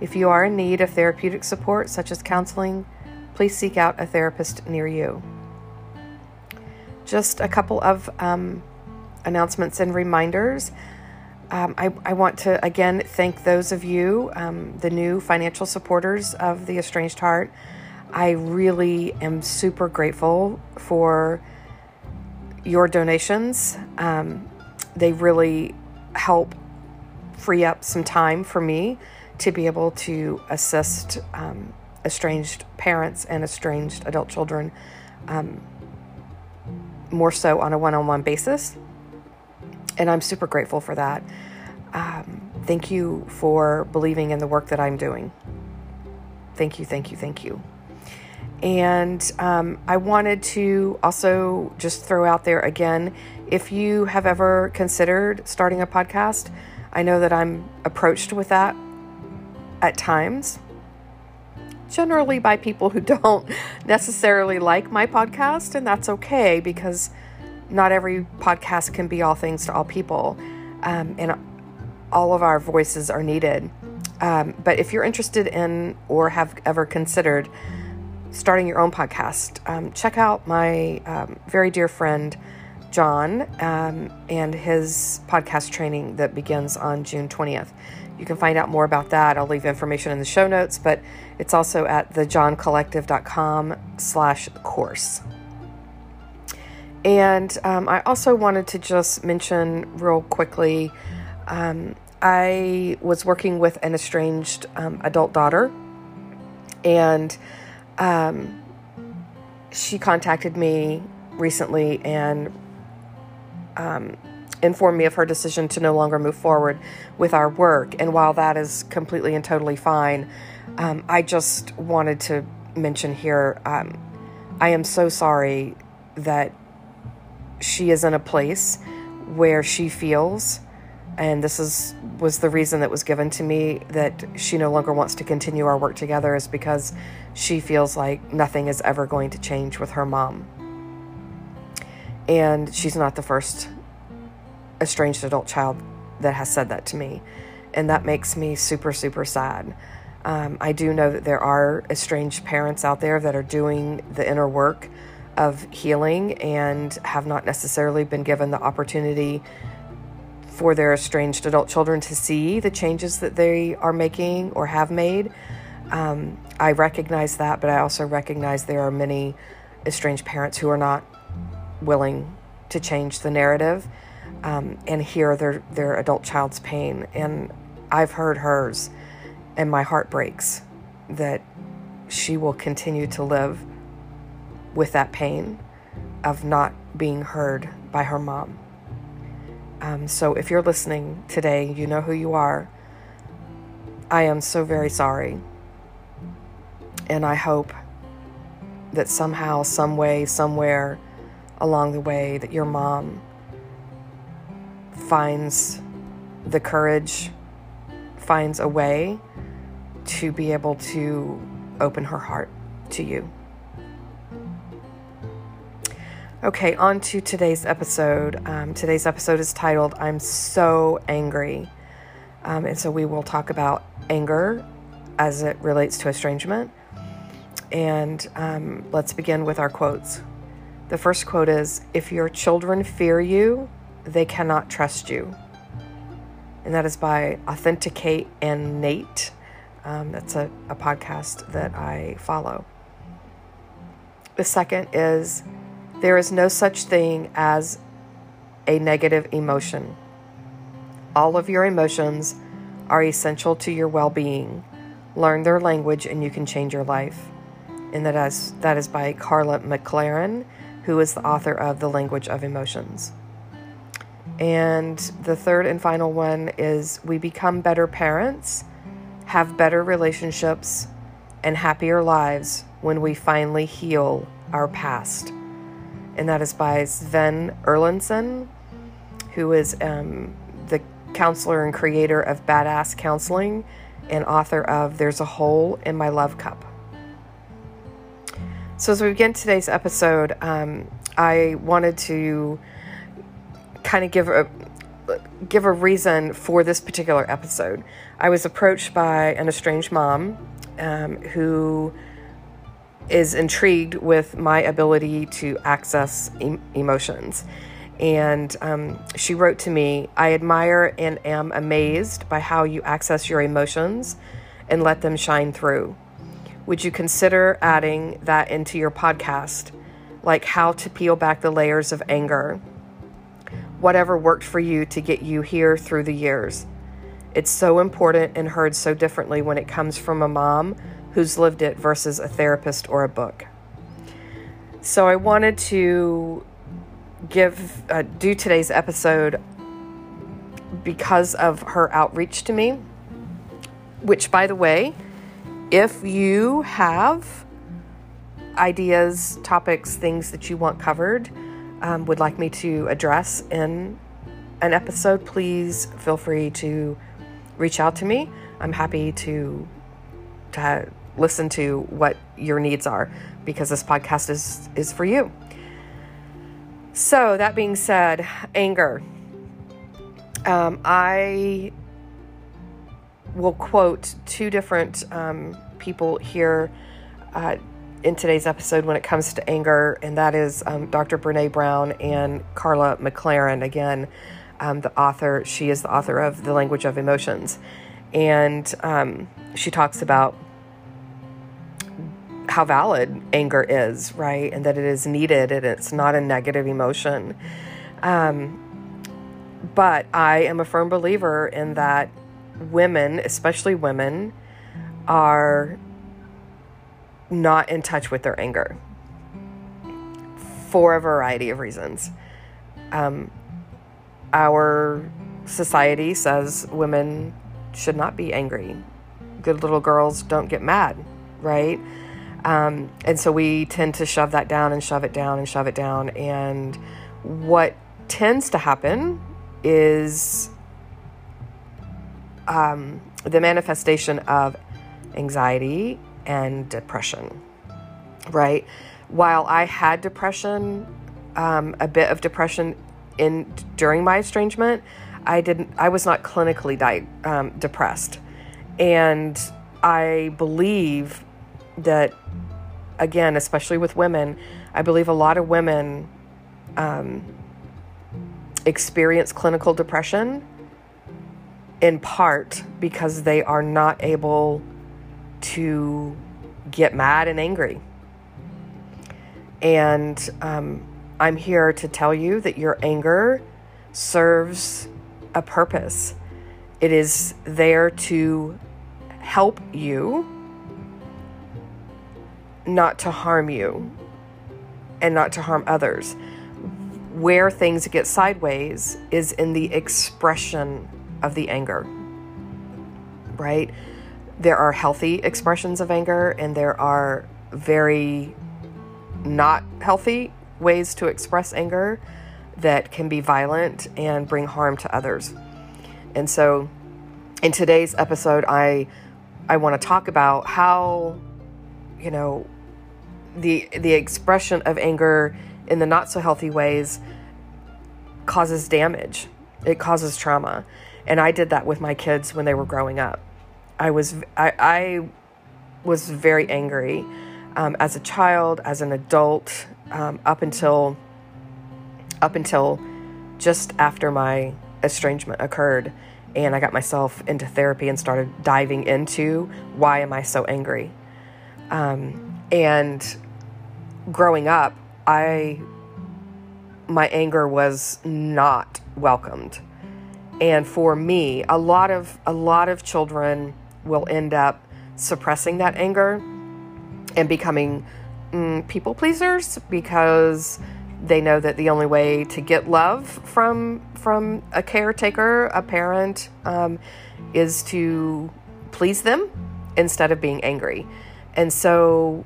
If you are in need of therapeutic support, such as counseling, please seek out a therapist near you. Just a couple of um, announcements and reminders. Um, I, I, want to again thank those of you, um, the new financial supporters of the Estranged Heart. I really am super grateful for your donations. Um, they really help free up some time for me to be able to assist um, estranged parents and estranged adult children um, more so on a one on one basis. And I'm super grateful for that. Um, thank you for believing in the work that I'm doing. Thank you, thank you, thank you. And um, I wanted to also just throw out there again if you have ever considered starting a podcast, I know that I'm approached with that at times, generally by people who don't necessarily like my podcast, and that's okay because not every podcast can be all things to all people, um, and all of our voices are needed. Um, but if you're interested in or have ever considered starting your own podcast, um, check out my um, very dear friend John um, and his podcast training that begins on June 20th. You can find out more about that. I'll leave information in the show notes, but it's also at thejohncollective.com slash course. And um, I also wanted to just mention real quickly um, I was working with an estranged um, adult daughter, and um, she contacted me recently and um, informed me of her decision to no longer move forward with our work. And while that is completely and totally fine, um, I just wanted to mention here um, I am so sorry that she is in a place where she feels and this is was the reason that was given to me that she no longer wants to continue our work together is because she feels like nothing is ever going to change with her mom and she's not the first estranged adult child that has said that to me. And that makes me super, super sad. Um, I do know that there are estranged parents out there that are doing the inner work of healing and have not necessarily been given the opportunity for their estranged adult children to see the changes that they are making or have made. Um, I recognize that, but I also recognize there are many estranged parents who are not willing to change the narrative um, and hear their, their adult child's pain. And I've heard hers, and my heart breaks that she will continue to live with that pain of not being heard by her mom. Um, so if you're listening today, you know who you are. I am so very sorry. And I hope that somehow, some way, somewhere, along the way that your mom finds the courage, finds a way to be able to open her heart to you. Okay, on to today's episode. Um, today's episode is titled I'm So Angry. Um, and so we will talk about anger as it relates to estrangement. And um, let's begin with our quotes. The first quote is If your children fear you, they cannot trust you. And that is by Authenticate and Nate. Um, that's a, a podcast that I follow. The second is There is no such thing as a negative emotion. All of your emotions are essential to your well being. Learn their language and you can change your life. And that is, that is by Karla McLaren who is the author of The Language of Emotions. And the third and final one is we become better parents, have better relationships, and happier lives when we finally heal our past. And that is by Sven Erlandson, who is um, the counselor and creator of Badass Counseling and author of There's a Hole in My Love Cup. So, as we begin today's episode, um, I wanted to kind of give a give a reason for this particular episode. I was approached by an estranged mom um, who is intrigued with my ability to access em- emotions. And um, she wrote to me I admire and am amazed by how you access your emotions and let them shine through. Would you consider adding that into your podcast, like how to peel back the layers of anger? Whatever worked for you to get you here through the years. It's so important and heard so differently when it comes from a mom who's lived it versus a therapist or a book. So I wanted to give uh, do today's episode because of her outreach to me, which by the way, if you have ideas, topics, things that you want covered, um, would like me to address in an episode, please feel free to reach out to me. I'm happy to to listen to what your needs are because this podcast is is for you. So that being said, anger. Um, I will quote two different um, people here uh, in today's episode when it comes to anger, and that is um, Dr. Brene Brown and Karla McLaren. Again, um, the author, she is the author of The Language of Emotions. And um, she talks about how valid anger is, right? And that it is needed and it's not a negative emotion. Um, but I am a firm believer in that women, especially women, are not in touch with their anger for a variety of reasons. Um, our society says women should not be angry. Good little girls don't get mad, right? Um, and so we tend to shove that down and shove it down and shove it down. And what tends to happen is um, the manifestation of anxiety and depression, right? While I had depression, um, a bit of depression in during my estrangement, I didn't. I was not clinically di- um, depressed, and I believe that again, especially with women, I believe a lot of women um, experience clinical depression in part because they are not able to get mad and angry. And um, I'm here to tell you that your anger serves a purpose. It is there to help you, not to harm you, and not to harm others. Where things get sideways is in the expression of the anger, right? There are healthy expressions of anger, and there are very not healthy ways to express anger that can be violent and bring harm to others. And so in today's episode I I want to talk about how you know the the expression of anger in the not so healthy ways causes damage. It causes trauma. And I did that with my kids when they were growing up. I was I, I was very angry um, as a child, as an adult, um, up until up until just after my estrangement occurred and I got myself into therapy and started diving into why am I so angry. Um, and growing up, I my anger was not welcomed. And for me, a lot of a lot of children will end up suppressing that anger and becoming mm, people pleasers because they know that the only way to get love from from a caretaker, a parent, um, is to please them instead of being angry, And so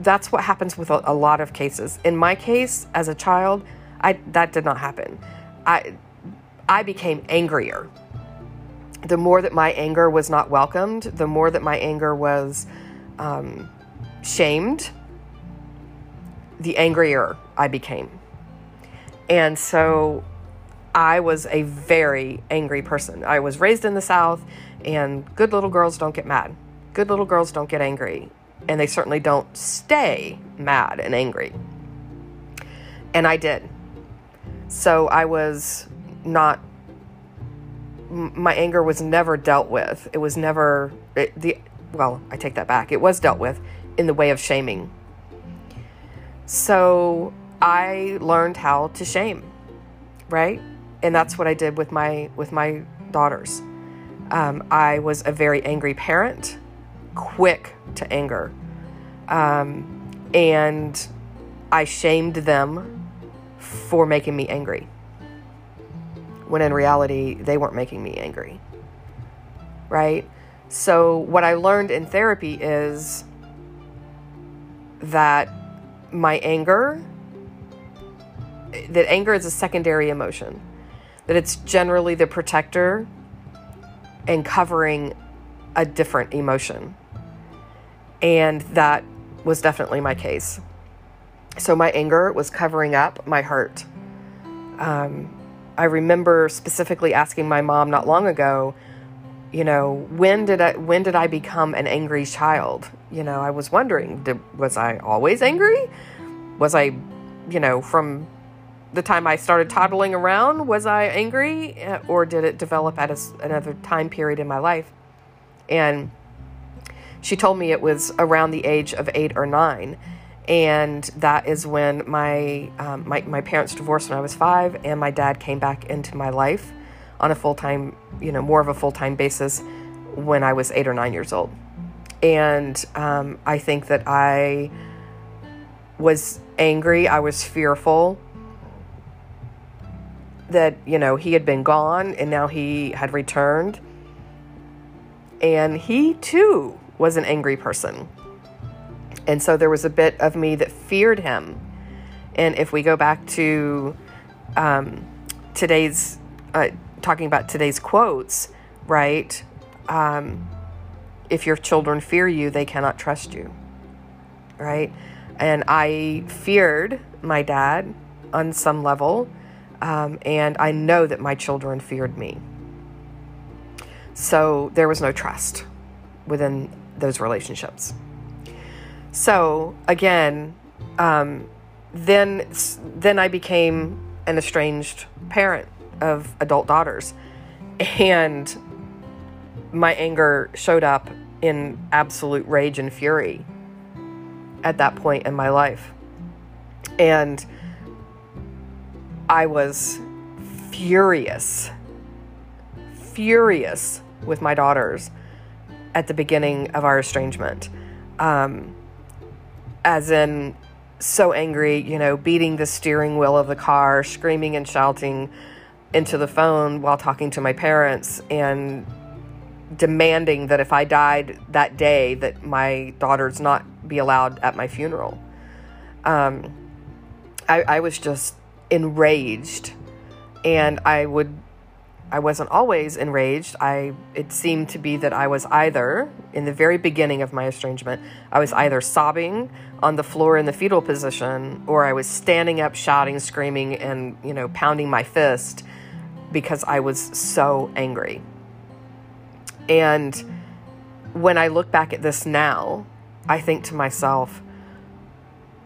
that's what happens with a, a lot of cases. In my case, as a child, I, that did not happen. I, I became angrier. The more that my anger was not welcomed, the more that my anger was um, shamed, the angrier I became. And so I was a very angry person. I was raised in the South, and good little girls don't get mad. Good little girls don't get angry, and they certainly don't stay mad and angry. And I did. So I was not, my anger was never dealt with. It was never, it, the, well, I take that back. It was dealt with in the way of shaming. So I learned how to shame, right? And that's what I did with my with my daughters. Um, I was a very angry parent, quick to anger, um, and I shamed them for making me angry. When in reality, they weren't making me angry, right? So what I learned in therapy is that my anger that anger is a secondary emotion. That it's generally the protector and covering a different emotion. And that was definitely my case. So my anger was covering up my hurt. Um, i remember specifically asking my mom not long ago you know when did i when did i become an angry child you know, I was wondering, did, was I always angry? Was I, you know, from the time I started toddling around, was I angry? Uh, or did it develop at a, another time period in my life? And she told me it was around the age of eight or nine. And that is when my, um, my, my parents divorced when I was five, and my dad came back into my life on a full time, you know, more of a full time basis when I was eight or nine years old. And um, I think that I was angry, I was fearful that, you know, he had been gone and now he had returned. And he too was an angry person. And so there was a bit of me that feared him. And if we go back to um, today's, uh, talking about today's quotes, right? Um, if your children fear you, they cannot trust you. Right? And I feared my dad on some level, um, and I know that my children feared me. So there was no trust within those relationships. So again, um, then then I became an estranged parent of adult daughters, and my anger showed up in absolute rage and fury at that point in my life. And I was furious, furious with my daughters at the beginning of our estrangement. Um, as in, so angry, you know, beating the steering wheel of the car, screaming and shouting into the phone while talking to my parents, and demanding that if I died that day, that my daughters not be allowed at my funeral. Um, I, I was just enraged, and I would. I wasn't always enraged. I it seemed to be that I was either in the very beginning of my estrangement, I was either sobbing on the floor in the fetal position or I was standing up shouting, screaming and, you know, pounding my fist because I was so angry. And when I look back at this now, I think to myself,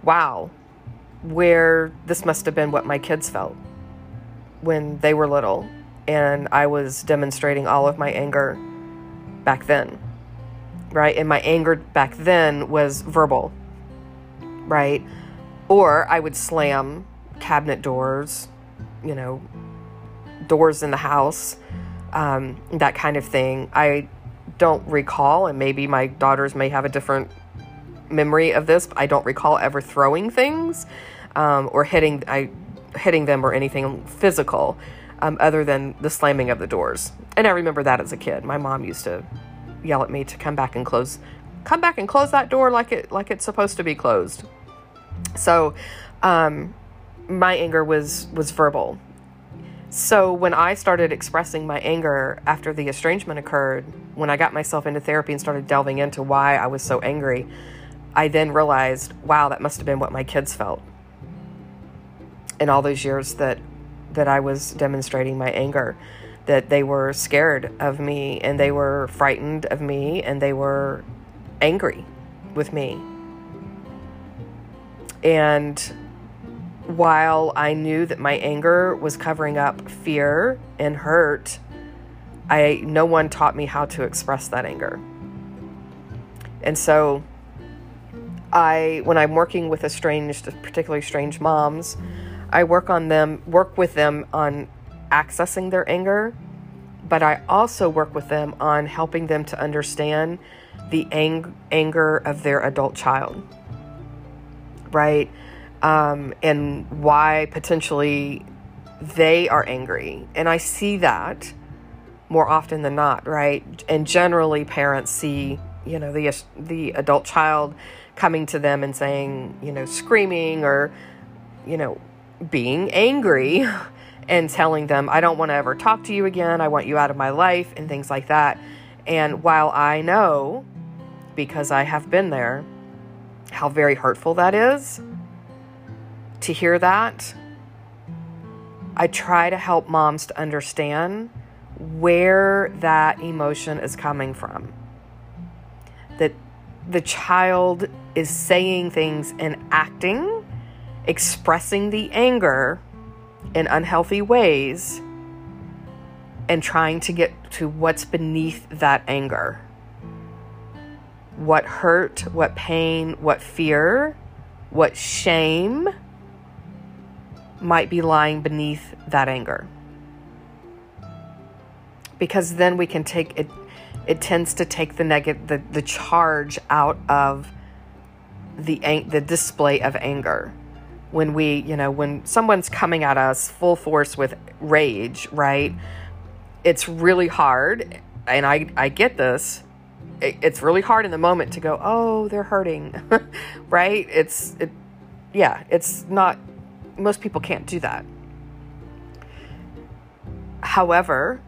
wow, where this must have been what my kids felt when they were little. And I was demonstrating all of my anger back then, right? And my anger back then was verbal, right? Or I would slam cabinet doors, you know, doors in the house um, that kind of thing. I don't recall, and maybe my daughters may have a different memory of this. I don't recall ever throwing things um, or hitting I hitting them or anything physical, um, other than the slamming of the doors. And I remember that as a kid. My mom used to yell at me to come back and close come back and close that door like it like it's supposed to be closed. So, um, my anger was was verbal. So when I started expressing my anger after the estrangement occurred, when I got myself into therapy and started delving into why I was so angry, I then realized, wow, that must have been what my kids felt. In all those years that that I was demonstrating my anger, that they were scared of me and they were frightened of me and they were angry with me. And while I knew that my anger was covering up fear and hurt, I no one taught me how to express that anger. And so I when I'm working with estranged, particularly strange moms, I work on them, work with them on accessing their anger, but I also work with them on helping them to understand the ang- anger of their adult child. Right? Um, and why potentially they are angry. And I see that more often than not, right? And generally, parents see, you know, the the adult child coming to them and saying, you know, screaming or, you know, being angry and telling them, I don't want to ever talk to you again. I want you out of my life and things like that. And while I know, because I have been there, how very hurtful that is to hear that, I try to help moms to understand where that emotion is coming from. That the child is saying things and acting, expressing the anger in unhealthy ways, and trying to get to what's beneath that anger. What hurt, what pain, what fear, what shame might be lying beneath that anger because then we can take it it tends to take the negative the, the charge out of the the display of anger when we you know when someone's coming at us full force with rage right it's really hard and i i get this it, it's really hard in the moment to go oh they're hurting right? It's it yeah it's not most people can't do that. However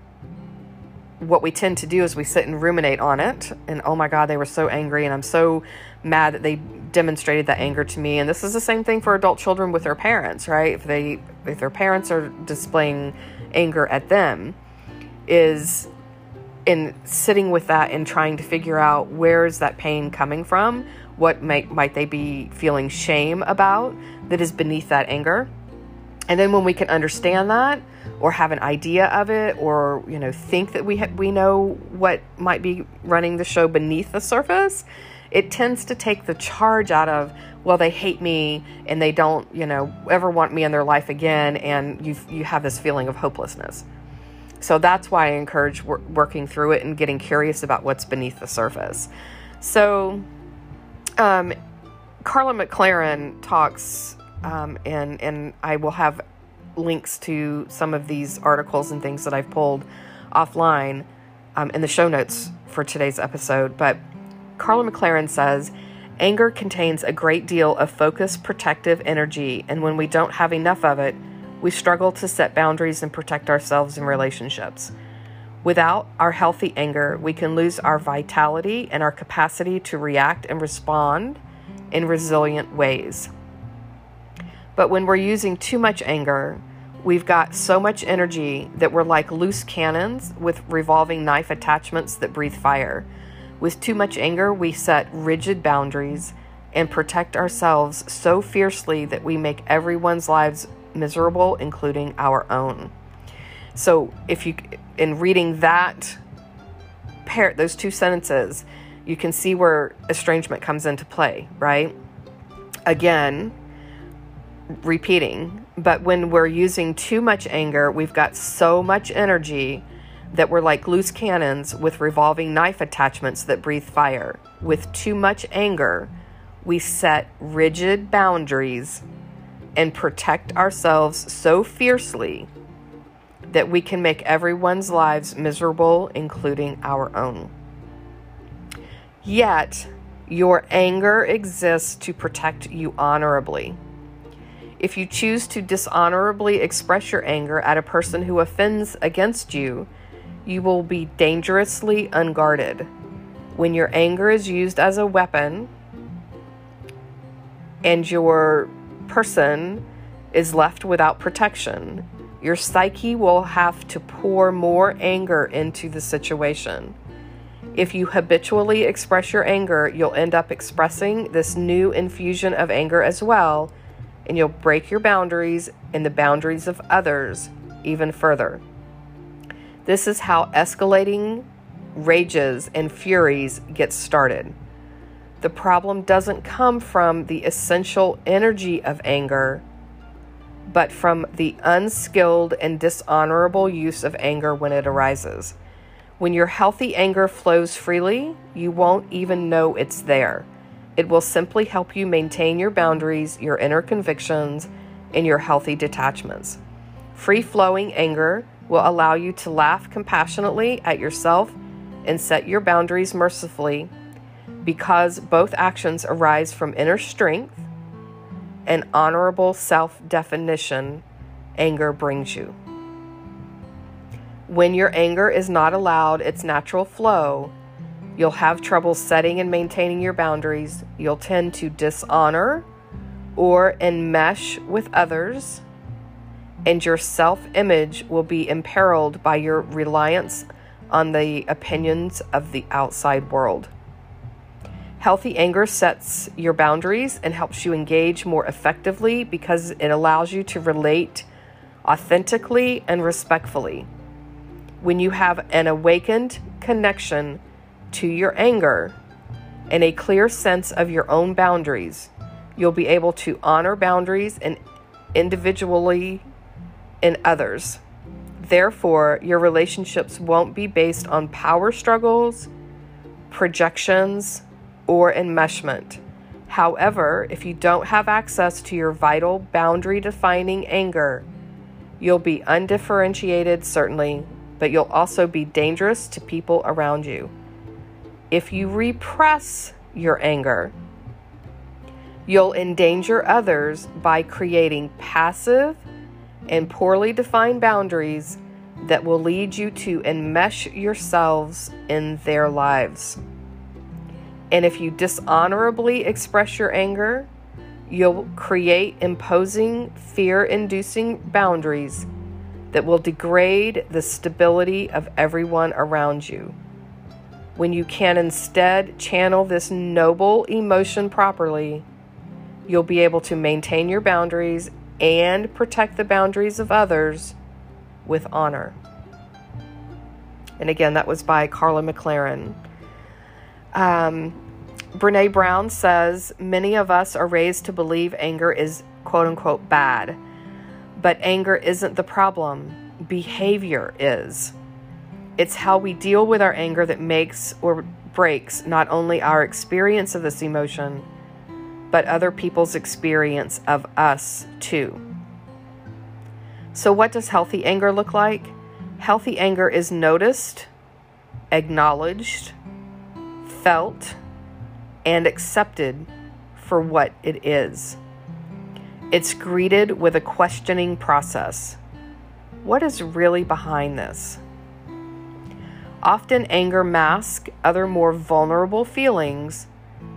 what we tend to do is we sit and ruminate on it. And oh my god they were so angry and i'm so mad that they demonstrated that anger to me. And this is the same thing for adult children with their parents right? If they if their parents are displaying anger at them is in sitting with that and trying to figure out where is that pain coming from what might might they be feeling shame about that is beneath that anger and then when we can understand that or have an idea of it or you know think that we ha- we know what might be running the show beneath the surface it tends to take the charge out of well they hate me and they don't you know ever want me in their life again and you you have this feeling of hopelessness. So that's why I encourage wor- working through it and getting curious about what's beneath the surface. So um, Karla McLaren talks um, and and I will have links to some of these articles and things that I've pulled offline um, in the show notes for today's episode. But Karla McLaren says, Anger contains a great deal of focused, protective energy, and when we don't have enough of it, we struggle to set boundaries and protect ourselves in relationships. Without our healthy anger, we can lose our vitality and our capacity to react and respond in resilient ways. But when we're using too much anger, we've got so much energy that we're like loose cannons with revolving knife attachments that breathe fire. With too much anger, we set rigid boundaries and protect ourselves so fiercely that we make everyone's lives miserable, including our own. So, if you, in reading that pair, those two sentences, you can see where estrangement comes into play, right? Again, repeating, but when we're using too much anger, we've got so much energy that we're like loose cannons with revolving knife attachments that breathe fire. With too much anger, we set rigid boundaries and protect ourselves so fiercely that we can make everyone's lives miserable, including our own. Yet, Your anger exists to protect you honorably. If you choose to dishonorably express your anger at a person who offends against you, you will be dangerously unguarded. When your anger is used as a weapon and your person is left without protection, your psyche will have to pour more anger into the situation. If you habitually express your anger, you'll end up expressing this new infusion of anger as well, and you'll break your boundaries and the boundaries of others even further. This is how escalating rages and furies get started. The problem doesn't come from the essential energy of anger but from the unskilled and dishonorable use of anger when it arises. When your healthy anger flows freely, you won't even know it's there. It will simply help you maintain your boundaries, your inner convictions, and your healthy detachments. Free flowing anger will allow you to laugh compassionately at yourself and set your boundaries mercifully because both actions arise from inner strength and honorable self definition anger brings you. When your anger is not allowed its natural flow, you'll have trouble setting and maintaining your boundaries. You'll tend to dishonor or enmesh with others, and your self image will be imperiled by your reliance on the opinions of the outside world. Healthy anger sets your boundaries and helps you engage more effectively because it allows you to relate authentically and respectfully. When you have an awakened connection to your anger and a clear sense of your own boundaries, you'll be able to honor boundaries and individually in others. Therefore, your relationships won't be based on power struggles, projections, or enmeshment. However, if you don't have access to your vital boundary defining anger, you'll be undifferentiated, certainly, but you'll also be dangerous to people around you. If you repress your anger, you'll endanger others by creating passive and poorly defined boundaries that will lead you to enmesh yourselves in their lives. And if you dishonorably express your anger, you'll create imposing, fear inducing boundaries that will degrade the stability of everyone around you. When you can instead channel this noble emotion properly, you'll be able to maintain your boundaries and protect the boundaries of others with honor. And again, that was by Karla McLaren. Um, Brene Brown says many of us are raised to believe anger is quote unquote bad, but anger isn't the problem, behavior is. It's how we deal with our anger that makes or breaks not only our experience of this emotion, but other people's experience of us too. So, what does healthy anger look like? Healthy anger is noticed, acknowledged, felt, and accepted for what it is. It's greeted with a questioning process. What is really behind this? Often, anger masks other more vulnerable feelings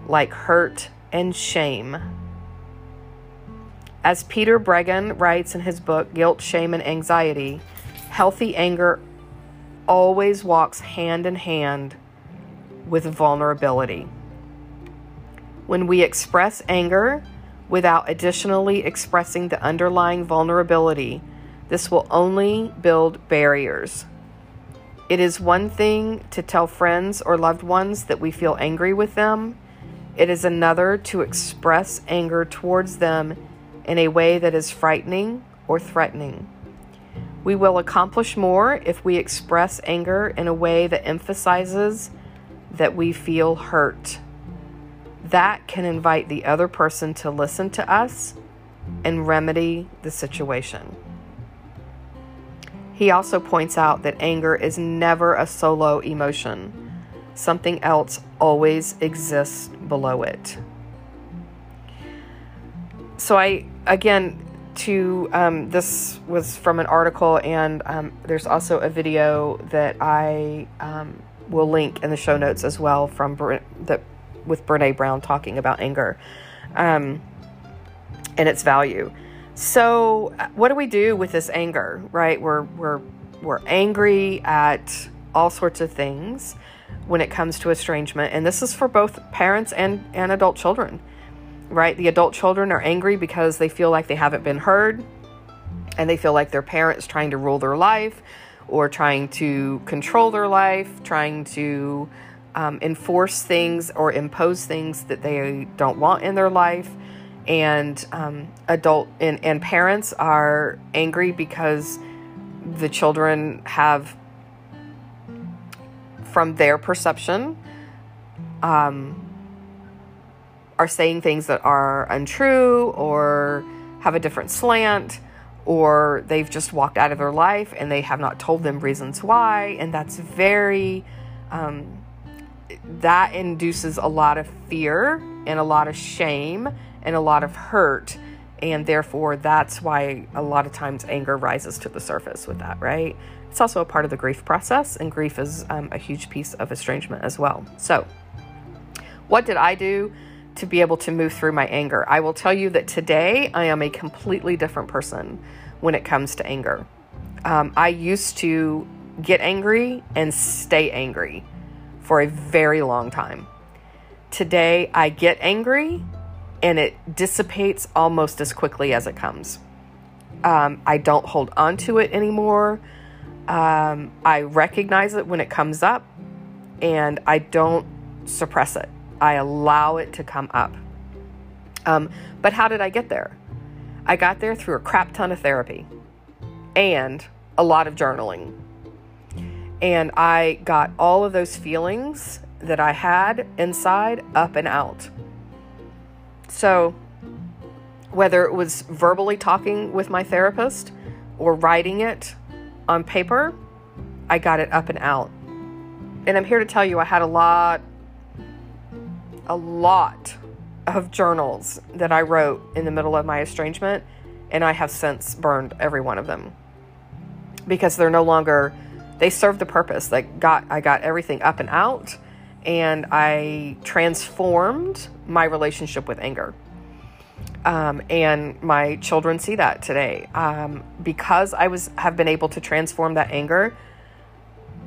like hurt and shame. As Peter Breggin writes in his book Guilt, Shame, and Anxiety, healthy anger always walks hand in hand with vulnerability. When we express anger without additionally expressing the underlying vulnerability, this will only build barriers. It is one thing to tell friends or loved ones that we feel angry with them. It is another to express anger towards them in a way that is frightening or threatening. We will accomplish more if we express anger in a way that emphasizes that we feel hurt. That can invite the other person to listen to us and remedy the situation. He also points out that anger is never a solo emotion. Something else always exists below it. So I again to um, this was from an article, and um, there's also a video that I um, will link in the show notes as well from that with Brene Brown talking about anger um, and its value. So, what do we do with this anger? Right, we're we're we're angry at all sorts of things when it comes to estrangement, and this is for both parents and and adult children right? The adult children are angry because they feel like they haven't been heard and they feel like their parents trying to rule their life or trying to control their life, trying to um, enforce things or impose things that they don't want in their life. And um, adult and, and parents are angry because the children have, from their perception, um, are saying things that are untrue or have a different slant or they've just walked out of their life and they have not told them reasons why. And that's very um, that induces a lot of fear and a lot of shame and a lot of hurt and therefore that's why a lot of times anger rises to the surface with that right it's also a part of the grief process and grief is um, a huge piece of estrangement as well so what did i do to be able to move through my anger. I will tell you that today I am a completely different person when it comes to anger. Um, I used to get angry and stay angry for a very long time. Today I get angry and it dissipates almost as quickly as it comes. Um, I don't hold on to it anymore. Um, I recognize it when it comes up and I don't suppress it. I allow it to come up. Um, but how did I get there? I got there through a crap ton of therapy and a lot of journaling. And I got all of those feelings that I had inside up and out. So, whether it was verbally talking with my therapist or writing it on paper, I got it up and out. And I'm here to tell you, I had a lot a lot of journals that I wrote in the middle of my estrangement, and I have since burned every one of them because they're no longer they serve the purpose. Like got I got everything up and out, and I transformed my relationship with anger. Um, and my children see that today um, because I was have been able to transform that anger.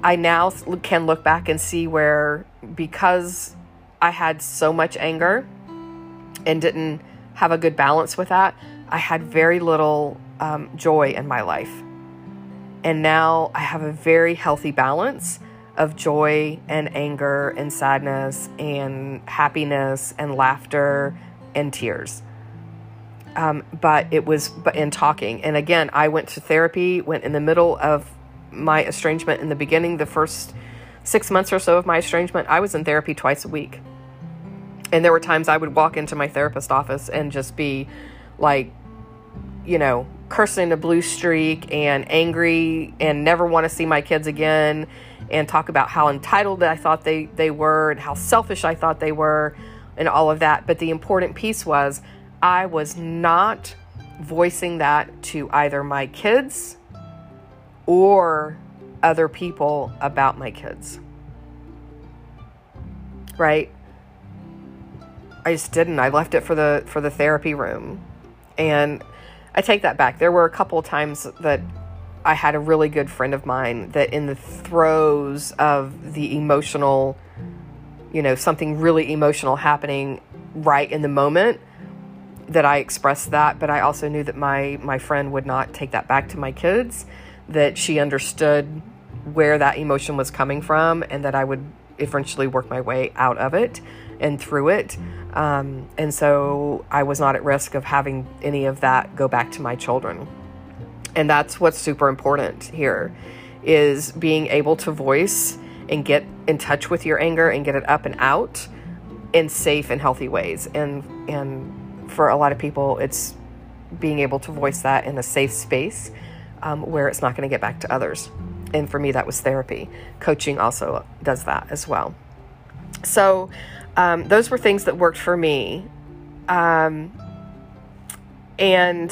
I now can look back and see where because I had so much anger and didn't have a good balance with that. I had very little um, joy in my life. And now I have a very healthy balance of joy and anger and sadness and happiness and laughter and tears. Um, but it was in talking. And again, I went to therapy, went in the middle of my estrangement in the beginning, the first six months or so of my estrangement, I was in therapy twice a week. And there were times I would walk into my therapist office and just be like, you know, cursing a blue streak and angry and never want to see my kids again and talk about how entitled I thought they, they were and how selfish I thought they were and all of that. But the important piece was I was not voicing that to either my kids or other people about my kids. Right? I just didn't. I left it for the for the therapy room. And I take that back. There were a couple times that I had a really good friend of mine that in the throes of the emotional, you know, something really emotional happening right in the moment that I expressed that, but I also knew that my my friend would not take that back to my kids, that she understood where that emotion was coming from and that I would eventually work my way out of it and through it. Um, and so I was not at risk of having any of that go back to my children. And that's what's super important here is being able to voice and get in touch with your anger and get it up and out in safe and healthy ways. And and for a lot of people, it's being able to voice that in a safe space um, where it's not going to get back to others. And for me, that was therapy. Coaching also does that as well. So Um, those were things that worked for me. Um, and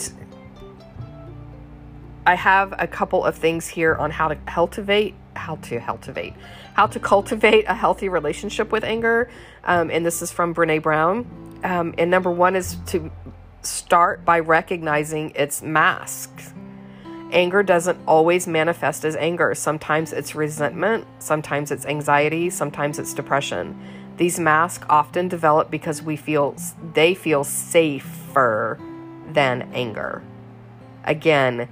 I have a couple of things here on how to cultivate, how to cultivate, how to cultivate a healthy relationship with anger. Um, and this is from Brene Brown. Um, and number one is to start by recognizing its masks. Anger doesn't always manifest as anger. Sometimes it's resentment, sometimes it's anxiety, sometimes it's depression. These masks often develop because we feel they feel safer than anger. Again,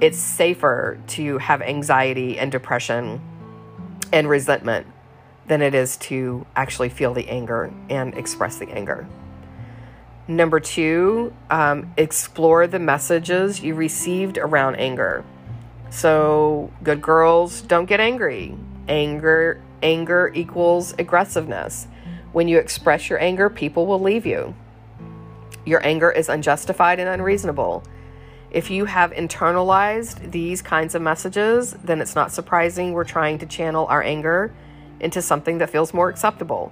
it's safer to have anxiety and depression and resentment than it is to actually feel the anger and express the anger. Number two, um, explore the messages you received around anger. So, good girls, don't get angry. Anger, anger equals aggressiveness. When you express your anger, people will leave you. Your anger is unjustified and unreasonable. If you have internalized these kinds of messages, then it's not surprising we're trying to channel our anger into something that feels more acceptable.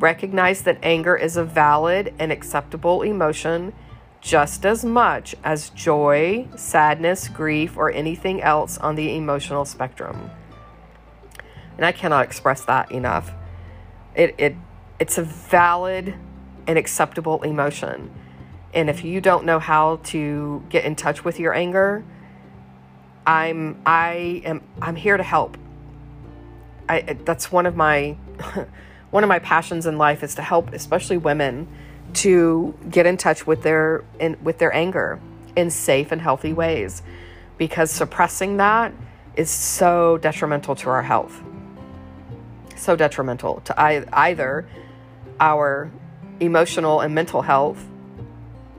Recognize that anger is a valid and acceptable emotion just as much as joy, sadness, grief, or anything else on the emotional spectrum. And I cannot express that enough. It, it, it's a valid and acceptable emotion. And if you don't know how to get in touch with your anger, I'm I am I'm here to help. I that's one of my one of my passions in life is to help especially women to get in touch with their in, with their anger in safe and healthy ways because suppressing that is so detrimental to our health so detrimental to either our emotional and mental health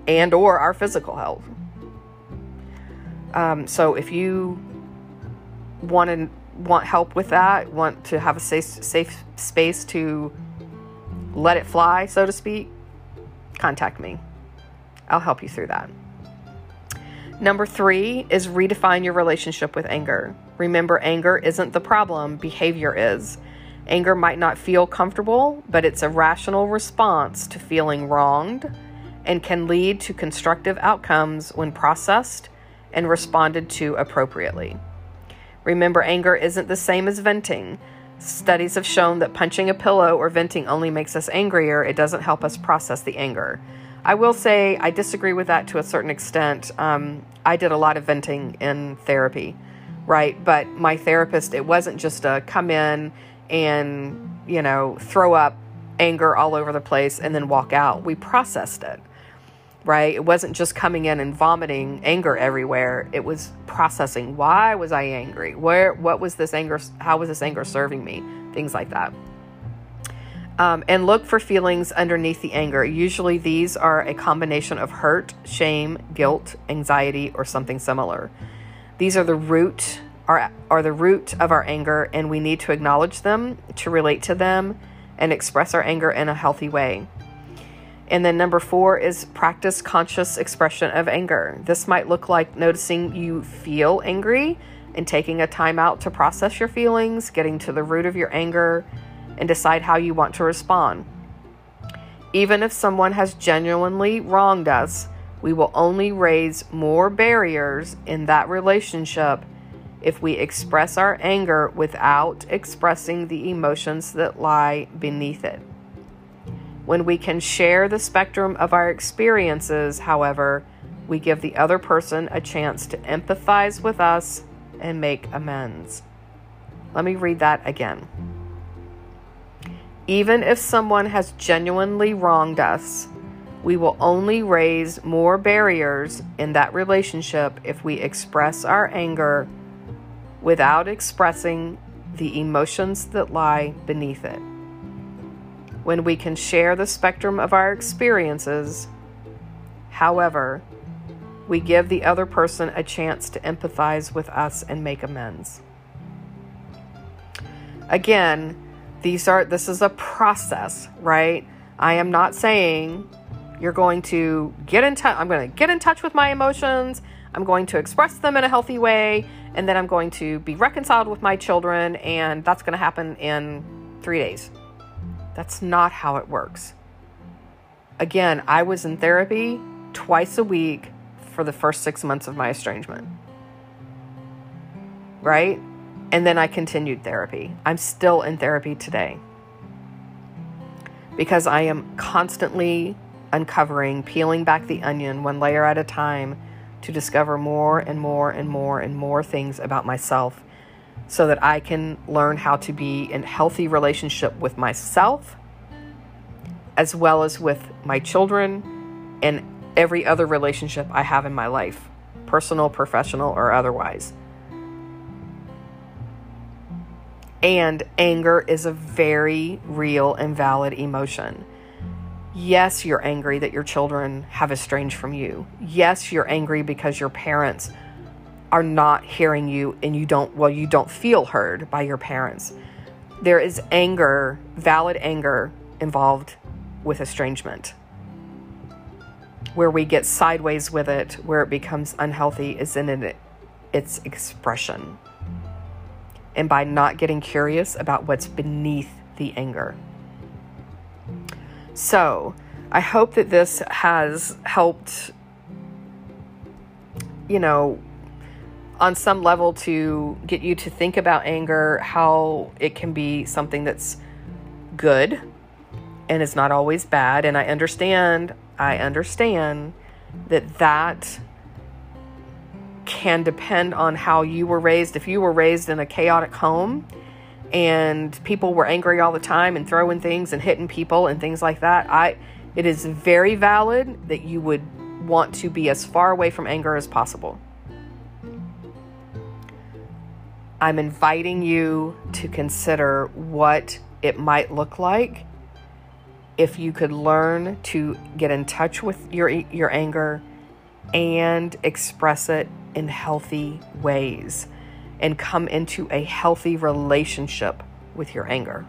and or our physical health um, so if you want to want help with that, want to have a safe, safe space to let it fly, so to speak, contact me. I'll help you through that. Number three is redefine your relationship with anger. Remember, anger isn't the problem, behavior is. Anger might not feel comfortable, but it's a rational response to feeling wronged and can lead to constructive outcomes when processed and responded to appropriately. Remember, anger isn't the same as venting. Studies have shown that punching a pillow or venting only makes us angrier, it doesn't help us process the anger. I will say I disagree with that to a certain extent. Um, I did a lot of venting in therapy, right? But my therapist, it wasn't just a come in and, you know, throw up anger all over the place and then walk out. We processed it right? It wasn't just coming in and vomiting anger everywhere. It was processing why was I angry? Where what was this anger how was this anger serving me? Things like that. Um, and look for feelings underneath the anger. Usually, these are a combination of hurt, shame, guilt, anxiety, or something similar. These are the root are, are the root of our anger, and we need to acknowledge them, to relate to them, and express our anger in a healthy way. And then number four is practice conscious expression of anger. This might look like noticing you feel angry and taking a time out to process your feelings, getting to the root of your anger, and decide how you want to respond. Even if someone has genuinely wronged us, we will only raise more barriers in that relationship if we express our anger without expressing the emotions that lie beneath it. When we can share the spectrum of our experiences, however, we give the other person a chance to empathize with us and make amends. Let me read that again. Even if someone has genuinely wronged us, we will only raise more barriers in that relationship if we express our anger without expressing the emotions that lie beneath it when we can share the spectrum of our experiences. However, we give the other person a chance to empathize with us and make amends. Again, these are this is a process, right? I am not saying you're going to get in touch I'm going to get in touch with my emotions. I'm going to express them in a healthy way and then I'm going to be reconciled with my children and that's going to happen in 3 days. That's not how it works. Again, I was in therapy twice a week for the first six months of my estrangement. Right? And then I continued therapy. I'm still in therapy today because I am constantly uncovering, peeling back the onion one layer at a time to discover more and more and more and more things about myself so that I can learn how to be in healthy relationship with myself as well as with my children and every other relationship I have in my life, personal, professional, or otherwise. And anger is a very real and valid emotion. Yes, you're angry that your children have estranged from you. Yes, you're angry because your parents are not hearing you and you don't, well, you don't feel heard by your parents. There is anger, valid anger involved with estrangement. Where we get sideways with it, where it becomes unhealthy, is in it, its expression. And by not getting curious about what's beneath the anger. So, I hope that this has helped, you know, on some level to get you to think about anger, how it can be something that's good and is not always bad. And I understand, I understand that that can depend on how you were raised. If you were raised in a chaotic home, and people were angry all the time and throwing things and hitting people and things like that, I it is very valid that you would want to be as far away from anger as possible. I'm inviting you to consider what it might look like if you could learn to get in touch with your your anger and express it in healthy ways and come into a healthy relationship with your anger.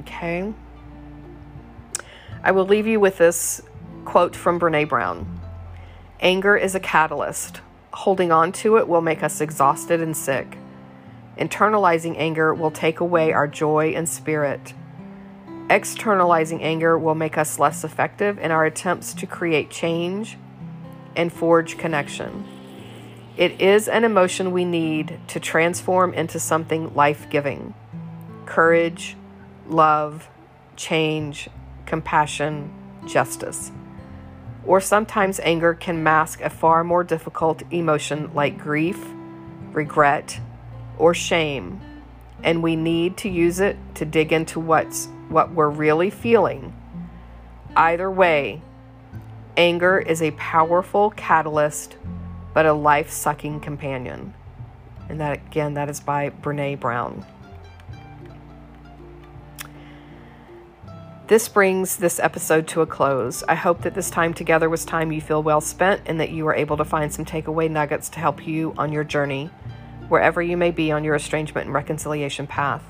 Okay? I will leave you with this quote from Brene Brown Anger is a catalyst. Holding on to it will make us exhausted and sick. Internalizing anger will take away our joy and spirit. Externalizing anger will make us less effective in our attempts to create change and forge connection. It is an emotion we need to transform into something life giving courage, love, change, compassion, justice. Or sometimes anger can mask a far more difficult emotion like grief, regret, or shame, and we need to use it to dig into what's what we're really feeling. Either way, anger is a powerful catalyst but a life sucking companion. And that, again, that is by Brene Brown. This brings this episode to a close. I hope that this time together was time you feel well spent and that you were able to find some takeaway nuggets to help you on your journey, wherever you may be on your estrangement and reconciliation path.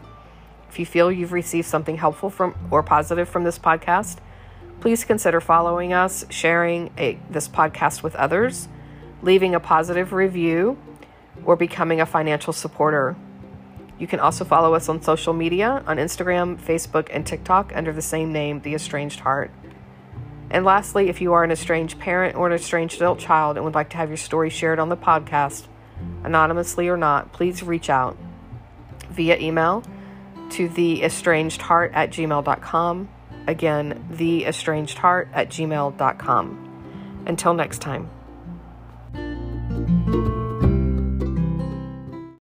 If you feel you've received something helpful from or positive from this podcast, please consider following us, sharing a, this podcast with others, leaving a positive review, or becoming a financial supporter. You can also follow us on social media on Instagram, Facebook, and TikTok under the same name, The Estranged Heart. And lastly, if you are an estranged parent or an estranged adult child and would like to have your story shared on the podcast, anonymously or not, please reach out via email to theestrangedheart at gmail.com. Again, theestrangedheart at gmail.com. Until next time.